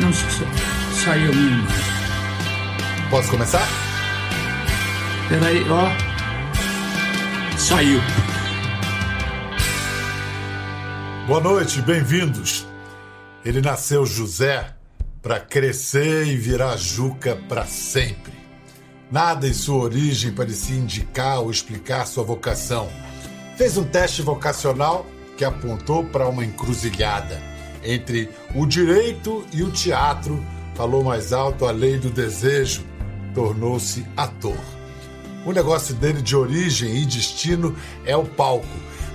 Não saiu minha imagem. Posso começar? Peraí, ó. Saiu. Boa noite, bem-vindos. Ele nasceu José para crescer e virar Juca para sempre. Nada em sua origem parecia indicar ou explicar sua vocação. Fez um teste vocacional que apontou para uma encruzilhada entre o direito e o teatro. Falou mais alto a lei do desejo, tornou-se ator. O negócio dele de origem e destino é o palco,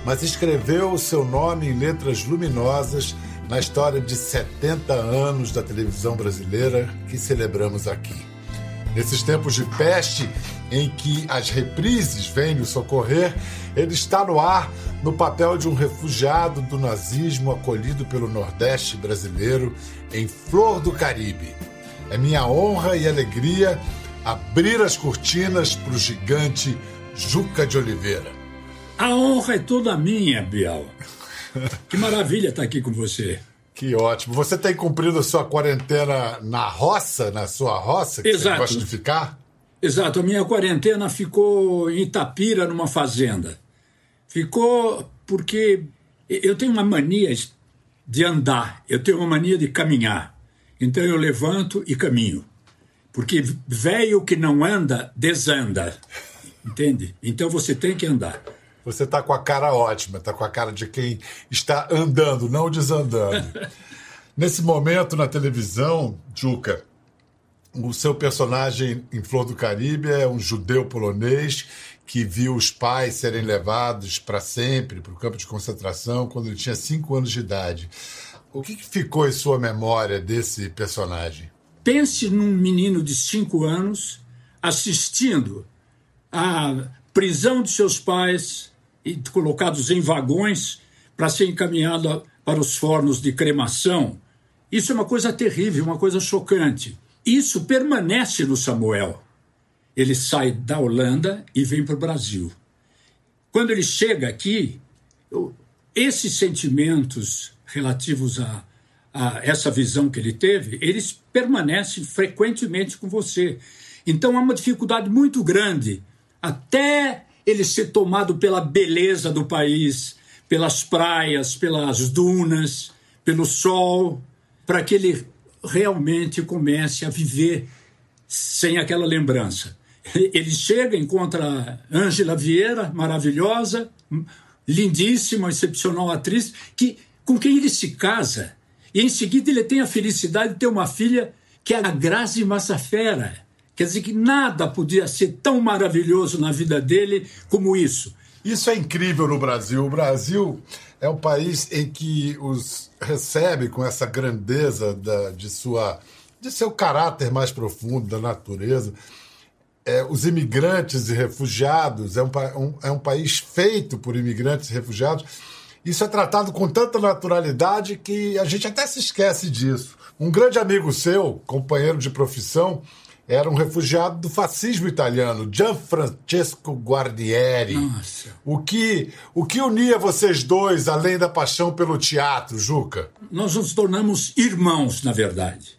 mas escreveu o seu nome em letras luminosas na história de 70 anos da televisão brasileira que celebramos aqui. Nesses tempos de peste, em que as reprises vêm nos socorrer, ele está no ar no papel de um refugiado do nazismo acolhido pelo Nordeste brasileiro em Flor do Caribe. É minha honra e alegria abrir as cortinas para o gigante Juca de Oliveira. A honra é toda minha, Bial. Que maravilha estar aqui com você. Que ótimo. Você tem cumprido a sua quarentena na roça, na sua roça, que Exato. você gosta de ficar? Exato. A minha quarentena ficou em Itapira, numa fazenda. Ficou porque eu tenho uma mania de andar, eu tenho uma mania de caminhar. Então eu levanto e caminho. Porque velho que não anda, desanda. Entende? Então você tem que andar. Você está com a cara ótima, está com a cara de quem está andando, não desandando. Nesse momento na televisão, Juca, o seu personagem em Flor do Caribe é um judeu polonês que viu os pais serem levados para sempre para o campo de concentração quando ele tinha cinco anos de idade. O que, que ficou em sua memória desse personagem? Pense num menino de cinco anos assistindo à prisão de seus pais colocados em vagões para ser encaminhado para os fornos de cremação. Isso é uma coisa terrível, uma coisa chocante. Isso permanece no Samuel. Ele sai da Holanda e vem para o Brasil. Quando ele chega aqui, esses sentimentos relativos a, a essa visão que ele teve, eles permanecem frequentemente com você. Então há uma dificuldade muito grande até ele ser tomado pela beleza do país, pelas praias, pelas dunas, pelo sol, para que ele realmente comece a viver sem aquela lembrança. Ele chega, encontra Ângela Vieira, maravilhosa, lindíssima, excepcional atriz, que, com quem ele se casa. E em seguida ele tem a felicidade de ter uma filha que é a Grazi Massafera. Quer dizer que nada podia ser tão maravilhoso na vida dele como isso. Isso é incrível no Brasil. O Brasil é um país em que os recebe com essa grandeza da, de sua de seu caráter mais profundo da natureza. É, os imigrantes e refugiados é um, um, é um país feito por imigrantes e refugiados. Isso é tratado com tanta naturalidade que a gente até se esquece disso. Um grande amigo seu, companheiro de profissão, era um refugiado do fascismo italiano, Gianfrancesco Guarnieri. Nossa. O que, o que unia vocês dois, além da paixão pelo teatro, Juca? Nós nos tornamos irmãos, na verdade.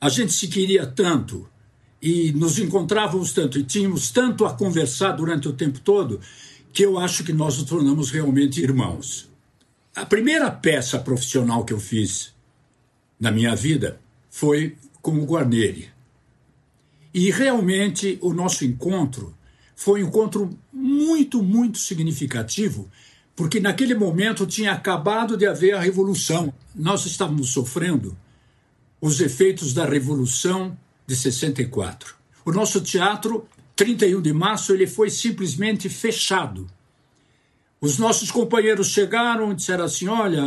A gente se queria tanto e nos encontrávamos tanto e tínhamos tanto a conversar durante o tempo todo que eu acho que nós nos tornamos realmente irmãos. A primeira peça profissional que eu fiz na minha vida foi com o Guarneri. E realmente o nosso encontro foi um encontro muito, muito significativo, porque naquele momento tinha acabado de haver a revolução. Nós estávamos sofrendo os efeitos da revolução de 64. O nosso teatro, 31 de março, ele foi simplesmente fechado. Os nossos companheiros chegaram e disseram assim: Olha,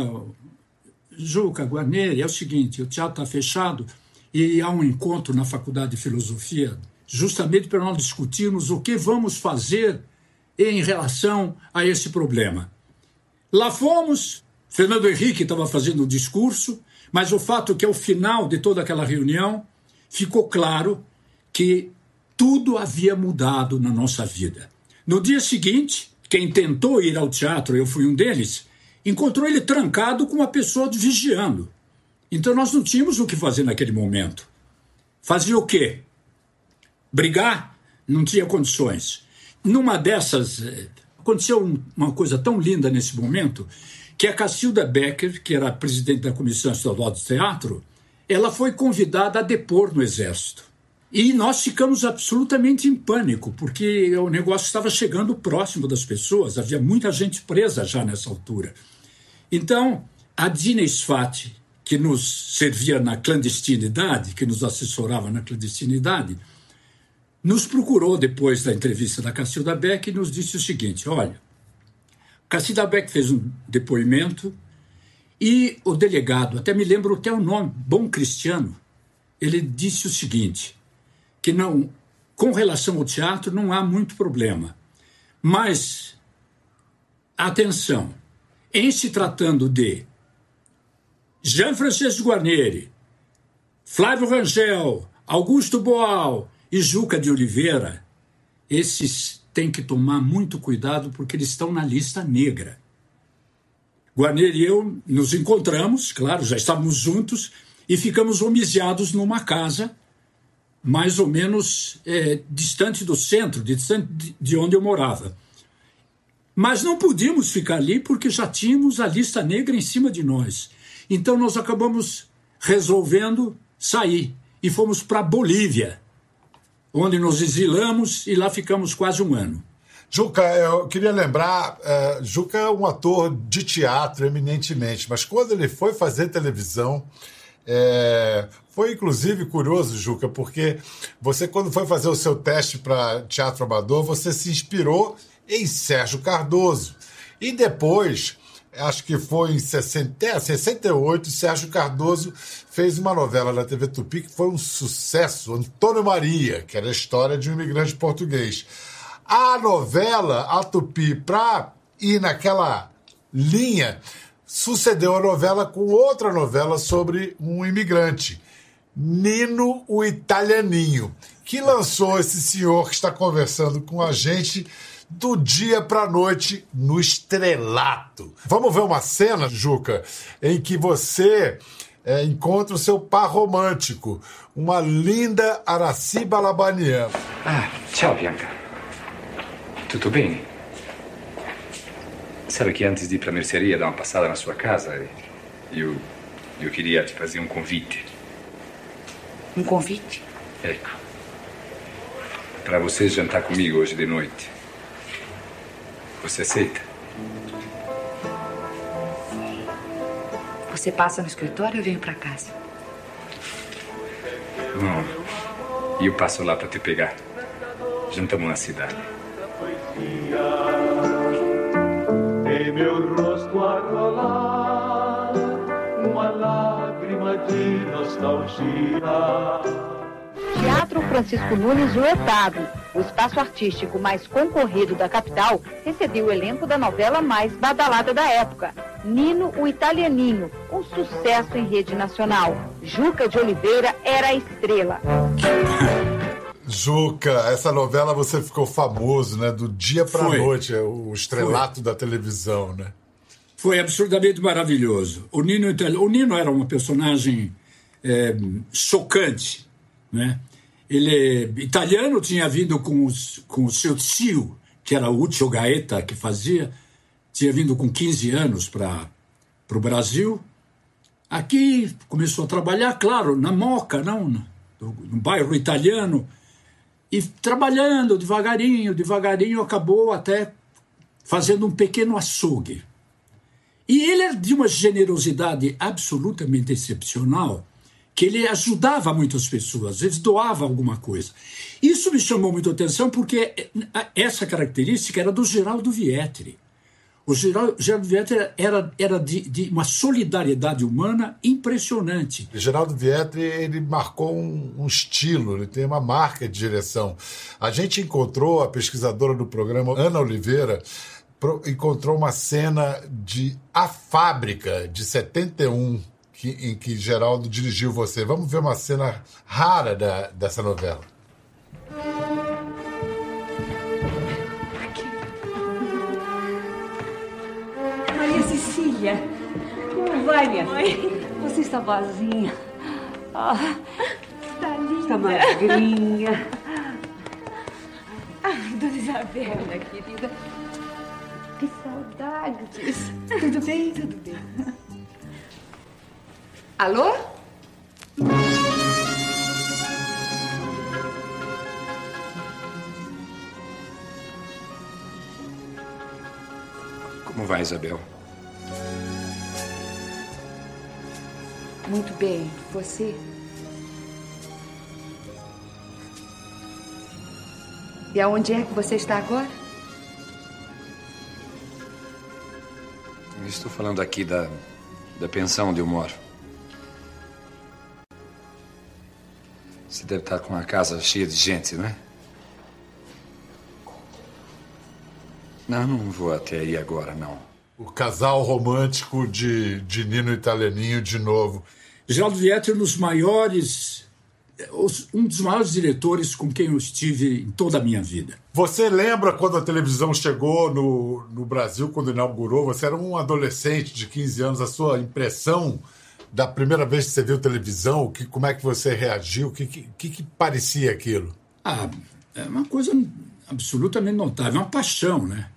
Juca, Guarneri, é o seguinte, o teatro está fechado e há um encontro na Faculdade de Filosofia, justamente para nós discutirmos o que vamos fazer em relação a esse problema. Lá fomos, Fernando Henrique estava fazendo o discurso, mas o fato é que ao final de toda aquela reunião ficou claro que tudo havia mudado na nossa vida. No dia seguinte, quem tentou ir ao teatro, eu fui um deles, encontrou ele trancado com uma pessoa vigiando. Então nós não tínhamos o que fazer naquele momento. Fazia o quê? Brigar? Não tinha condições. Numa dessas, eh, aconteceu uma coisa tão linda nesse momento que a Cacilda Becker, que era presidente da Comissão Estadual de Teatro, ela foi convidada a depor no Exército. E nós ficamos absolutamente em pânico, porque o negócio estava chegando próximo das pessoas, havia muita gente presa já nessa altura. Então, a Dina Sfati, que nos servia na clandestinidade, que nos assessorava na clandestinidade, nos procurou depois da entrevista da Cacilda Beck e nos disse o seguinte: olha, Cacilda Beck fez um depoimento e o delegado, até me lembro até o nome, Bom Cristiano, ele disse o seguinte: que não, com relação ao teatro não há muito problema. Mas, atenção, em se tratando de Jean Francisco Guarnieri, Flávio Rangel, Augusto Boal e Juca de Oliveira, esses têm que tomar muito cuidado porque eles estão na lista negra. Guarnieri e eu nos encontramos, claro, já estávamos juntos, e ficamos homiziados numa casa mais ou menos é, distante do centro, distante de onde eu morava. Mas não podíamos ficar ali porque já tínhamos a lista negra em cima de nós. Então nós acabamos resolvendo sair e fomos para Bolívia, onde nos exilamos e lá ficamos quase um ano. Juca, eu queria lembrar, uh, Juca é um ator de teatro eminentemente, mas quando ele foi fazer televisão, é, foi inclusive curioso, Juca, porque você, quando foi fazer o seu teste para teatro amador, você se inspirou em Sérgio Cardoso. E depois, acho que foi em 60, 68, Sérgio Cardoso fez uma novela na TV Tupi que foi um sucesso, Antônio Maria, que era a história de um imigrante português. A novela, a Tupi, para ir naquela linha, sucedeu a novela com outra novela sobre um imigrante, Nino o Italianinho, que lançou esse senhor que está conversando com a gente do dia para a noite no estrelato. Vamos ver uma cena, Juca, em que você é, encontra o seu par romântico, uma linda Araci Balabanian. Ah, tchau, Bianca. Tudo bem? Sabe que antes de ir para a mercearia dar uma passada na sua casa, eu, eu queria te fazer um convite. Um convite? Ecco. Para você jantar comigo hoje de noite. Você aceita? Você passa no escritório ou eu venho para casa? Não. E eu passo lá para te pegar. Jantamos na cidade em meu rosto a rolar uma lágrima de nostalgia. Teatro Francisco Nunes lotado. O espaço artístico mais concorrido da capital recebeu o elenco da novela mais badalada da época, Nino o Italianinho, um sucesso em rede nacional. Juca de Oliveira era a estrela. Juca, essa novela você ficou famoso, né? Do dia para a noite, é o estrelato Foi. da televisão, né? Foi absurdamente maravilhoso. O Nino, o Nino era uma personagem é, chocante, né? Ele italiano tinha vindo com, os, com o seu tio, que era o Uccio Gaeta que fazia, tinha vindo com 15 anos para o Brasil. Aqui começou a trabalhar, claro, na Moca, não, no, no bairro italiano e trabalhando devagarinho, devagarinho, acabou até fazendo um pequeno açougue. E ele é de uma generosidade absolutamente excepcional, que ele ajudava muitas pessoas, vezes doava alguma coisa. Isso me chamou muito a atenção porque essa característica era do Geraldo Vietri. O Geraldo, Geraldo Vietri era, era de, de, uma solidariedade humana impressionante. Geraldo Vietri ele marcou um, um, estilo, ele tem uma marca de direção. A gente encontrou, a pesquisadora do programa, Ana Oliveira, pro, encontrou uma cena de A Fábrica, de 71, que, em que Geraldo dirigiu você. Vamos ver uma cena rara da, dessa novela. Como vai, minha mãe? Você está boazinha. Ah, Tá linda. está magrinha. Ai, dona Isabela, querida. Que saudades. Tudo bem? Tudo bem. Alô? Como vai, Isabel? Muito bem. Você? E aonde é que você está agora? Estou falando aqui da, da pensão onde eu moro. Deve estar com a casa cheia de gente, não é? Não, não vou até aí agora, não. O casal romântico de, de Nino Italianinho de novo. Geraldo Vietti é um dos maiores, um dos maiores diretores com quem eu estive em toda a minha vida. Você lembra quando a televisão chegou no, no Brasil, quando inaugurou? Você era um adolescente de 15 anos. A sua impressão da primeira vez que você viu televisão, que, como é que você reagiu? O que, que, que que parecia aquilo? Ah, é uma coisa absolutamente notável, é uma paixão, né?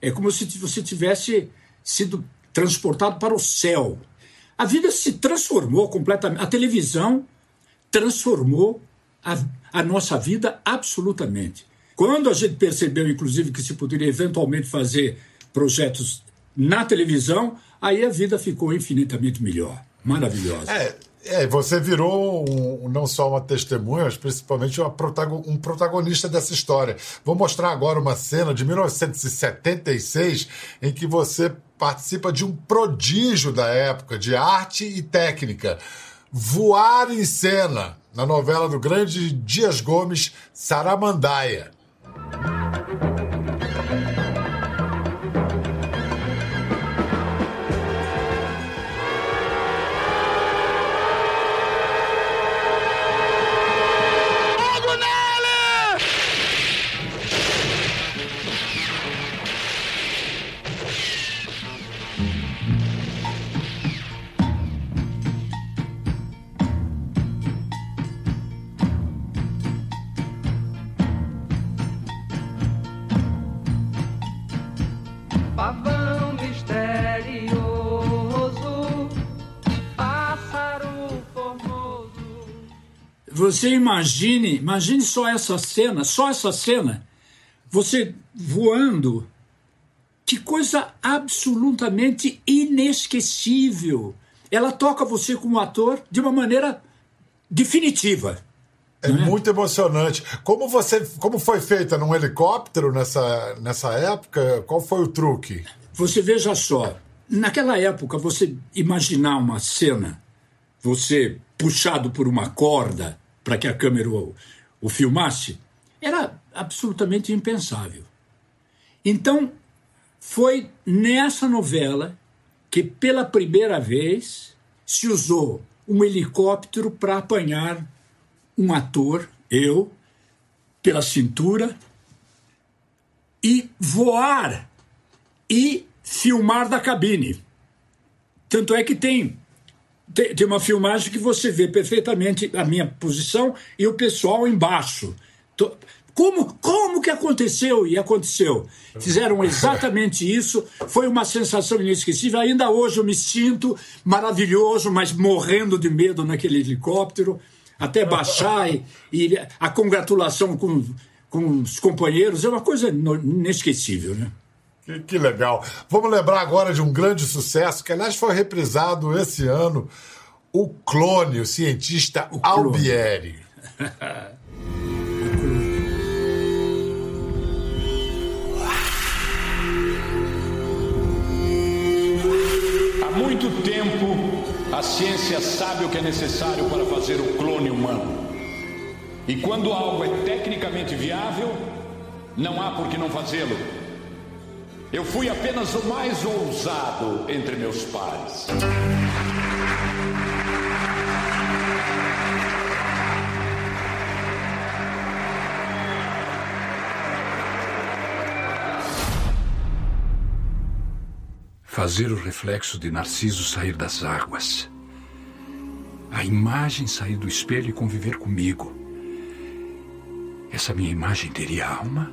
É como se você tivesse sido transportado para o céu. A vida se transformou completamente. A televisão transformou a, a nossa vida absolutamente. Quando a gente percebeu, inclusive, que se poderia eventualmente fazer projetos na televisão, aí a vida ficou infinitamente melhor, maravilhosa. É, é você virou um- não só uma testemunha, mas principalmente uma protago- um protagonista dessa história. Vou mostrar agora uma cena de 1976 em que você participa de um prodígio da época de arte e técnica. Voar em cena, na novela do grande Dias Gomes, Saramandaia. Pavão misterioso, pássaro formoso. Você imagine, imagine só essa cena, só essa cena, você voando, que coisa absolutamente inesquecível. Ela toca você como ator de uma maneira definitiva. É muito emocionante. Como você, como foi feita num helicóptero nessa, nessa época? Qual foi o truque? Você veja só, naquela época, você imaginar uma cena, você puxado por uma corda para que a câmera o, o filmasse, era absolutamente impensável. Então, foi nessa novela que, pela primeira vez, se usou um helicóptero para apanhar um ator, eu, pela cintura, e voar e filmar da cabine. Tanto é que tem, tem, tem uma filmagem que você vê perfeitamente a minha posição e o pessoal embaixo. Tô- Como, como que aconteceu? E aconteceu. Fizeram exatamente isso. Foi uma sensação inesquecível. Ainda hoje eu me sinto maravilhoso, mas morrendo de medo naquele helicóptero, até baixar e, e a congratulação com, com os companheiros é uma coisa inesquecível, né? Que, que legal. Vamos lembrar agora de um grande sucesso, que aliás foi reprisado esse ano, o clone, o cientista clone. Albieri. a ciência sabe o que é necessário para fazer o clone humano. E quando algo é tecnicamente viável, não há por que não fazê-lo. Eu fui apenas o mais ousado entre meus pares. Fazer o reflexo de Narciso sair das águas. A imagem sair do espelho e conviver comigo. Essa minha imagem teria alma?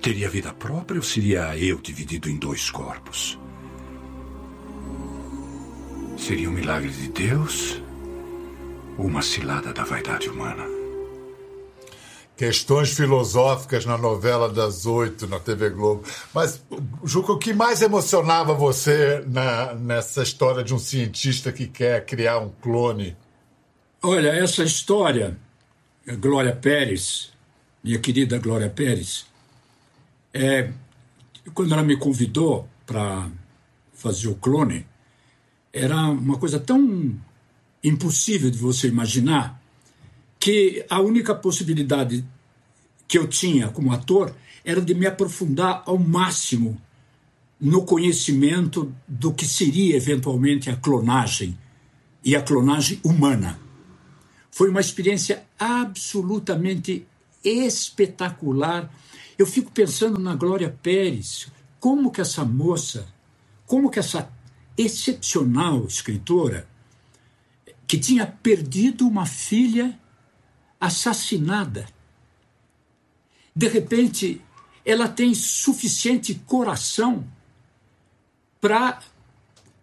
Teria vida própria ou seria eu dividido em dois corpos? Seria um milagre de Deus ou uma cilada da vaidade humana? Questões filosóficas na novela das oito na TV Globo. Mas, Juca, o que mais emocionava você na, nessa história de um cientista que quer criar um clone? Olha, essa história, Glória Pérez, minha querida Glória Pérez, é, quando ela me convidou para fazer o clone, era uma coisa tão impossível de você imaginar que a única possibilidade que eu tinha como ator era de me aprofundar ao máximo no conhecimento do que seria eventualmente a clonagem e a clonagem humana. Foi uma experiência absolutamente espetacular. Eu fico pensando na Glória Pérez, como que essa moça, como que essa excepcional escritora, que tinha perdido uma filha assassinada. De repente, ela tem suficiente coração para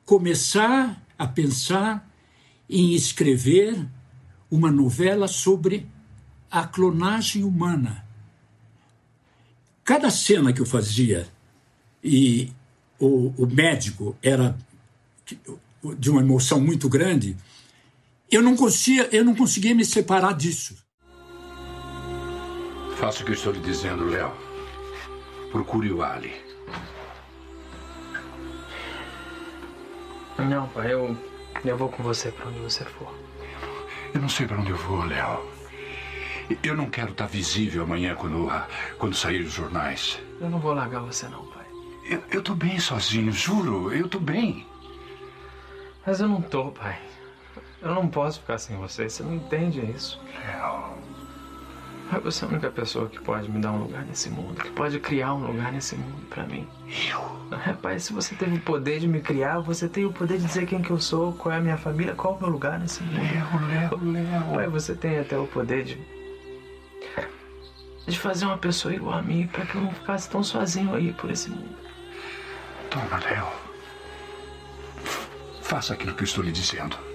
começar a pensar em escrever uma novela sobre a clonagem humana. Cada cena que eu fazia e o, o médico era de uma emoção muito grande, eu não conseguia, eu não conseguia me separar disso. Faça o que eu estou lhe dizendo, Léo. Procure o Ali. Não, pai, eu, eu vou com você para onde você for. Eu não sei para onde eu vou, Léo. Eu não quero estar visível amanhã quando, quando sair os jornais. Eu não vou largar você, não, pai. Eu, eu tô bem sozinho, juro. Eu tô bem. Mas eu não tô, pai. Eu não posso ficar sem você. Você não entende isso. Léo. Você é a única pessoa que pode me dar um lugar nesse mundo, que pode criar um lugar nesse mundo para mim. Eu? Rapaz, se você teve o poder de me criar, você tem o poder de dizer quem que eu sou, qual é a minha família, qual é o meu lugar nesse mundo. Léo, Léo, Léo. Pai, você tem até o poder de. de fazer uma pessoa igual a mim, para que eu não ficasse tão sozinho aí por esse mundo. Toma, Léo. Faça aquilo que eu estou lhe dizendo.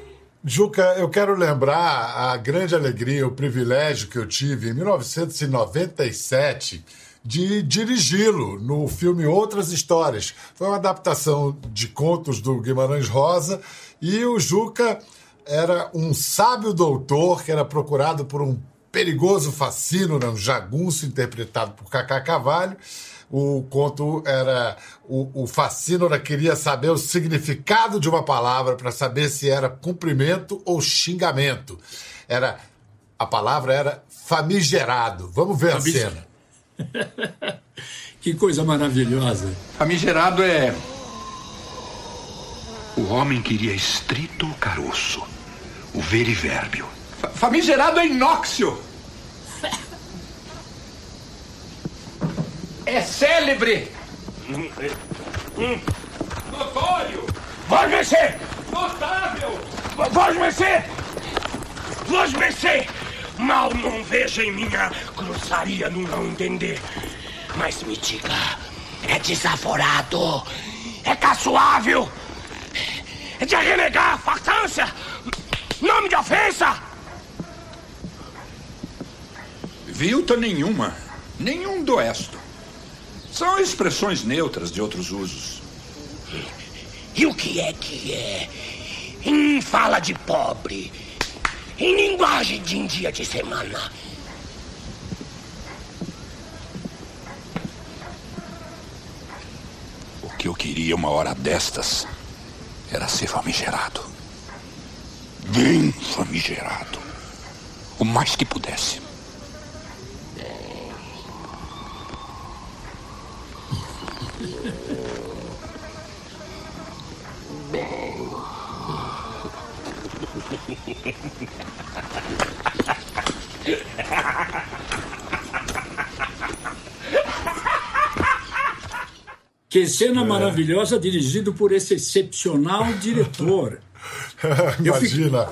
Juca, eu quero lembrar a grande alegria, o privilégio que eu tive em 1997 de dirigi-lo no filme Outras Histórias. Foi uma adaptação de contos do Guimarães Rosa e o Juca era um sábio doutor que era procurado por um perigoso fascínio, né, um jagunço interpretado por Cacá Cavalho o conto era. O, o Facínora queria saber o significado de uma palavra para saber se era cumprimento ou xingamento. Era. A palavra era famigerado. Vamos ver Famig... a cena. que coisa maravilhosa. Famigerado é. O homem queria estrito ou caroço. O verivérbio. Famigerado é inóxio. É célebre. Notório. Voz mercê. Notável. Voz mercê. Voz mercê. Mal não veja em minha grossaria no não entender. Mas me diga, é desaforado, é caçoável, é de renegar a fartância, nome de ofensa. Vilta nenhuma, nenhum doesto. São expressões neutras de outros usos. E o que é que é? Em fala de pobre. Em linguagem de um dia de semana. O que eu queria uma hora destas era ser famigerado. Bem famigerado. O mais que pudesse. Que cena maravilhosa dirigido por esse excepcional diretor. Imagina.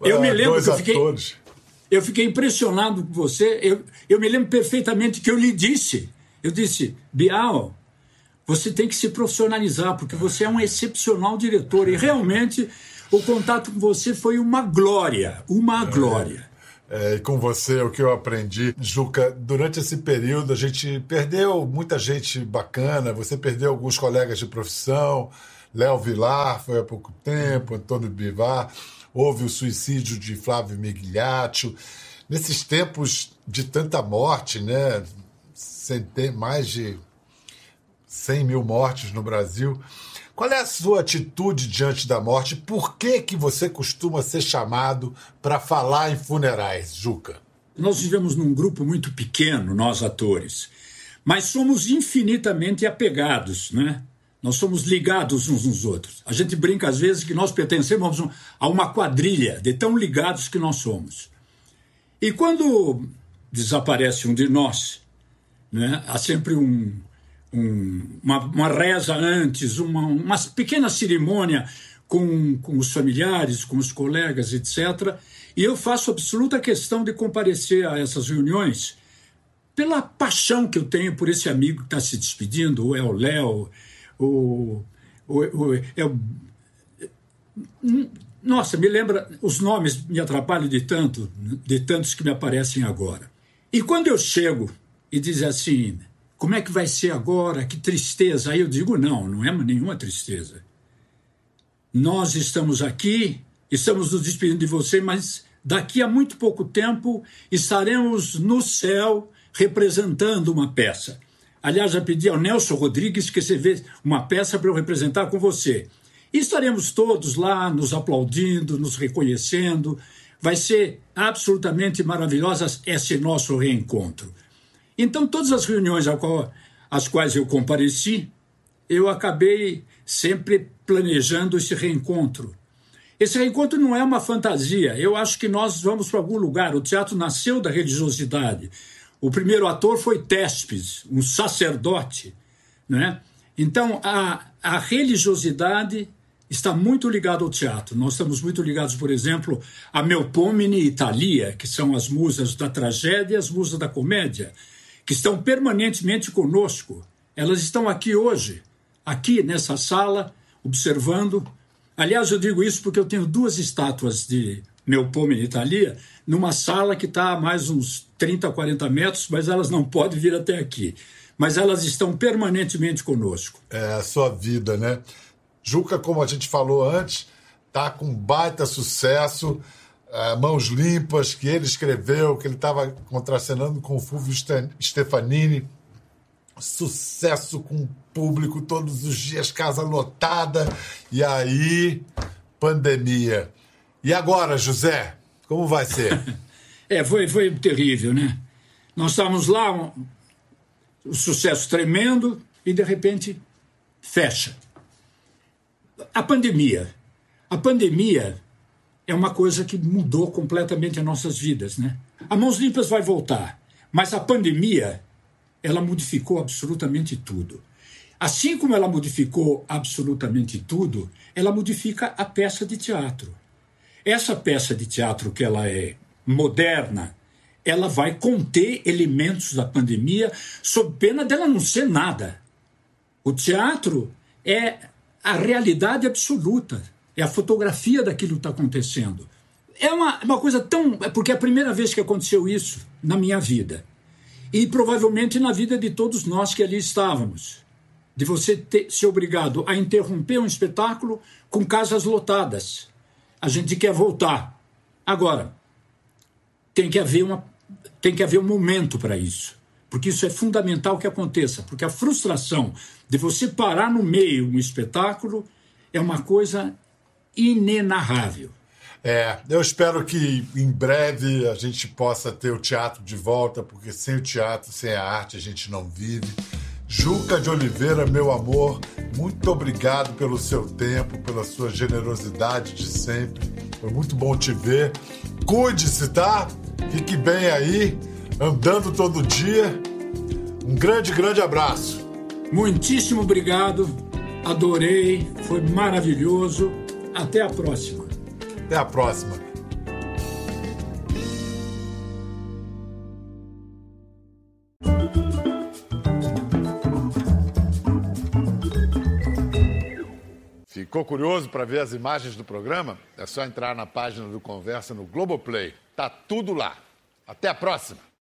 Eu, eu me é, lembro que eu fiquei, atores. eu fiquei impressionado com você. Eu, eu me lembro perfeitamente que eu lhe disse. Eu disse, Bial, você tem que se profissionalizar, porque você é um excepcional diretor. E realmente o contato com você foi uma glória, uma glória. É, e com você, o que eu aprendi, Juca, durante esse período a gente perdeu muita gente bacana, você perdeu alguns colegas de profissão, Léo Vilar foi há pouco tempo, Antônio Bivar, houve o suicídio de Flávio Migliaccio. Nesses tempos de tanta morte, né, tem mais de 100 mil mortes no Brasil, qual é a sua atitude diante da morte? Por que, que você costuma ser chamado para falar em funerais, Juca? Nós vivemos num grupo muito pequeno, nós atores, mas somos infinitamente apegados, né? Nós somos ligados uns nos outros. A gente brinca às vezes que nós pertencemos a uma quadrilha de tão ligados que nós somos. E quando desaparece um de nós, né, há sempre um, um, uma, uma, reza antes, uma, uma pequena cerimônia com, com os familiares, com os colegas, etc. E eu faço absoluta questão de comparecer a essas reuniões pela paixão que eu tenho por esse amigo que está se despedindo, ou é o Léo, ou, ou, ou é o. Nossa, me lembra, os nomes me atrapalham de tanto, de tantos que me aparecem agora. E quando eu chego e diz assim, como é que vai ser agora? Que tristeza. Aí eu digo: não, não é nenhuma tristeza. Nós estamos aqui, estamos nos despedindo de você, mas daqui a muito pouco tempo estaremos no céu representando uma peça. Aliás, já pedi ao Nelson Rodrigues que vê uma peça para eu representar com você. E estaremos todos lá nos aplaudindo, nos reconhecendo. Vai ser absolutamente maravilhosa esse nosso reencontro. Então, todas as reuniões às quais eu compareci, eu acabei sempre planejando esse reencontro. Esse reencontro não é uma fantasia. Eu acho que nós vamos para algum lugar. O teatro nasceu da religiosidade. O primeiro ator foi Tespes, um sacerdote. Né? Então, a, a religiosidade está muito ligada ao teatro. Nós estamos muito ligados, por exemplo, a Melpomene e Thalia, que são as musas da tragédia e as musas da comédia que estão permanentemente conosco. Elas estão aqui hoje, aqui nessa sala, observando. Aliás, eu digo isso porque eu tenho duas estátuas de Melpomene Italia numa sala que está a mais uns 30, 40 metros, mas elas não podem vir até aqui. Mas elas estão permanentemente conosco. É a sua vida, né? Juca, como a gente falou antes, está com baita sucesso Mãos Limpas, que ele escreveu, que ele estava contracenando com o Fulvio Stefanini. Sucesso com o público todos os dias, casa lotada. E aí, pandemia. E agora, José, como vai ser? é, foi, foi terrível, né? Nós estávamos lá, um, um sucesso tremendo, e de repente fecha. A pandemia. A pandemia é uma coisa que mudou completamente as nossas vidas, né? A Mãos Limpas vai voltar, mas a pandemia, ela modificou absolutamente tudo. Assim como ela modificou absolutamente tudo, ela modifica a peça de teatro. Essa peça de teatro que ela é moderna, ela vai conter elementos da pandemia sob pena dela não ser nada. O teatro é a realidade absoluta é a fotografia daquilo que está acontecendo. É uma, uma coisa tão. É porque é a primeira vez que aconteceu isso na minha vida. E provavelmente na vida de todos nós que ali estávamos. De você ter, ser obrigado a interromper um espetáculo com casas lotadas. A gente quer voltar. Agora, tem que haver, uma, tem que haver um momento para isso. Porque isso é fundamental que aconteça. Porque a frustração de você parar no meio um espetáculo é uma coisa inenarrável. É, eu espero que em breve a gente possa ter o teatro de volta, porque sem o teatro, sem a arte, a gente não vive. Juca de Oliveira, meu amor, muito obrigado pelo seu tempo, pela sua generosidade de sempre. Foi muito bom te ver. Cuide-se, tá? Fique bem aí, andando todo dia. Um grande, grande abraço. Muitíssimo obrigado. Adorei, foi maravilhoso Até a próxima. Até a próxima. Ficou curioso para ver as imagens do programa? É só entrar na página do Conversa no Globoplay. Tá tudo lá. Até a próxima!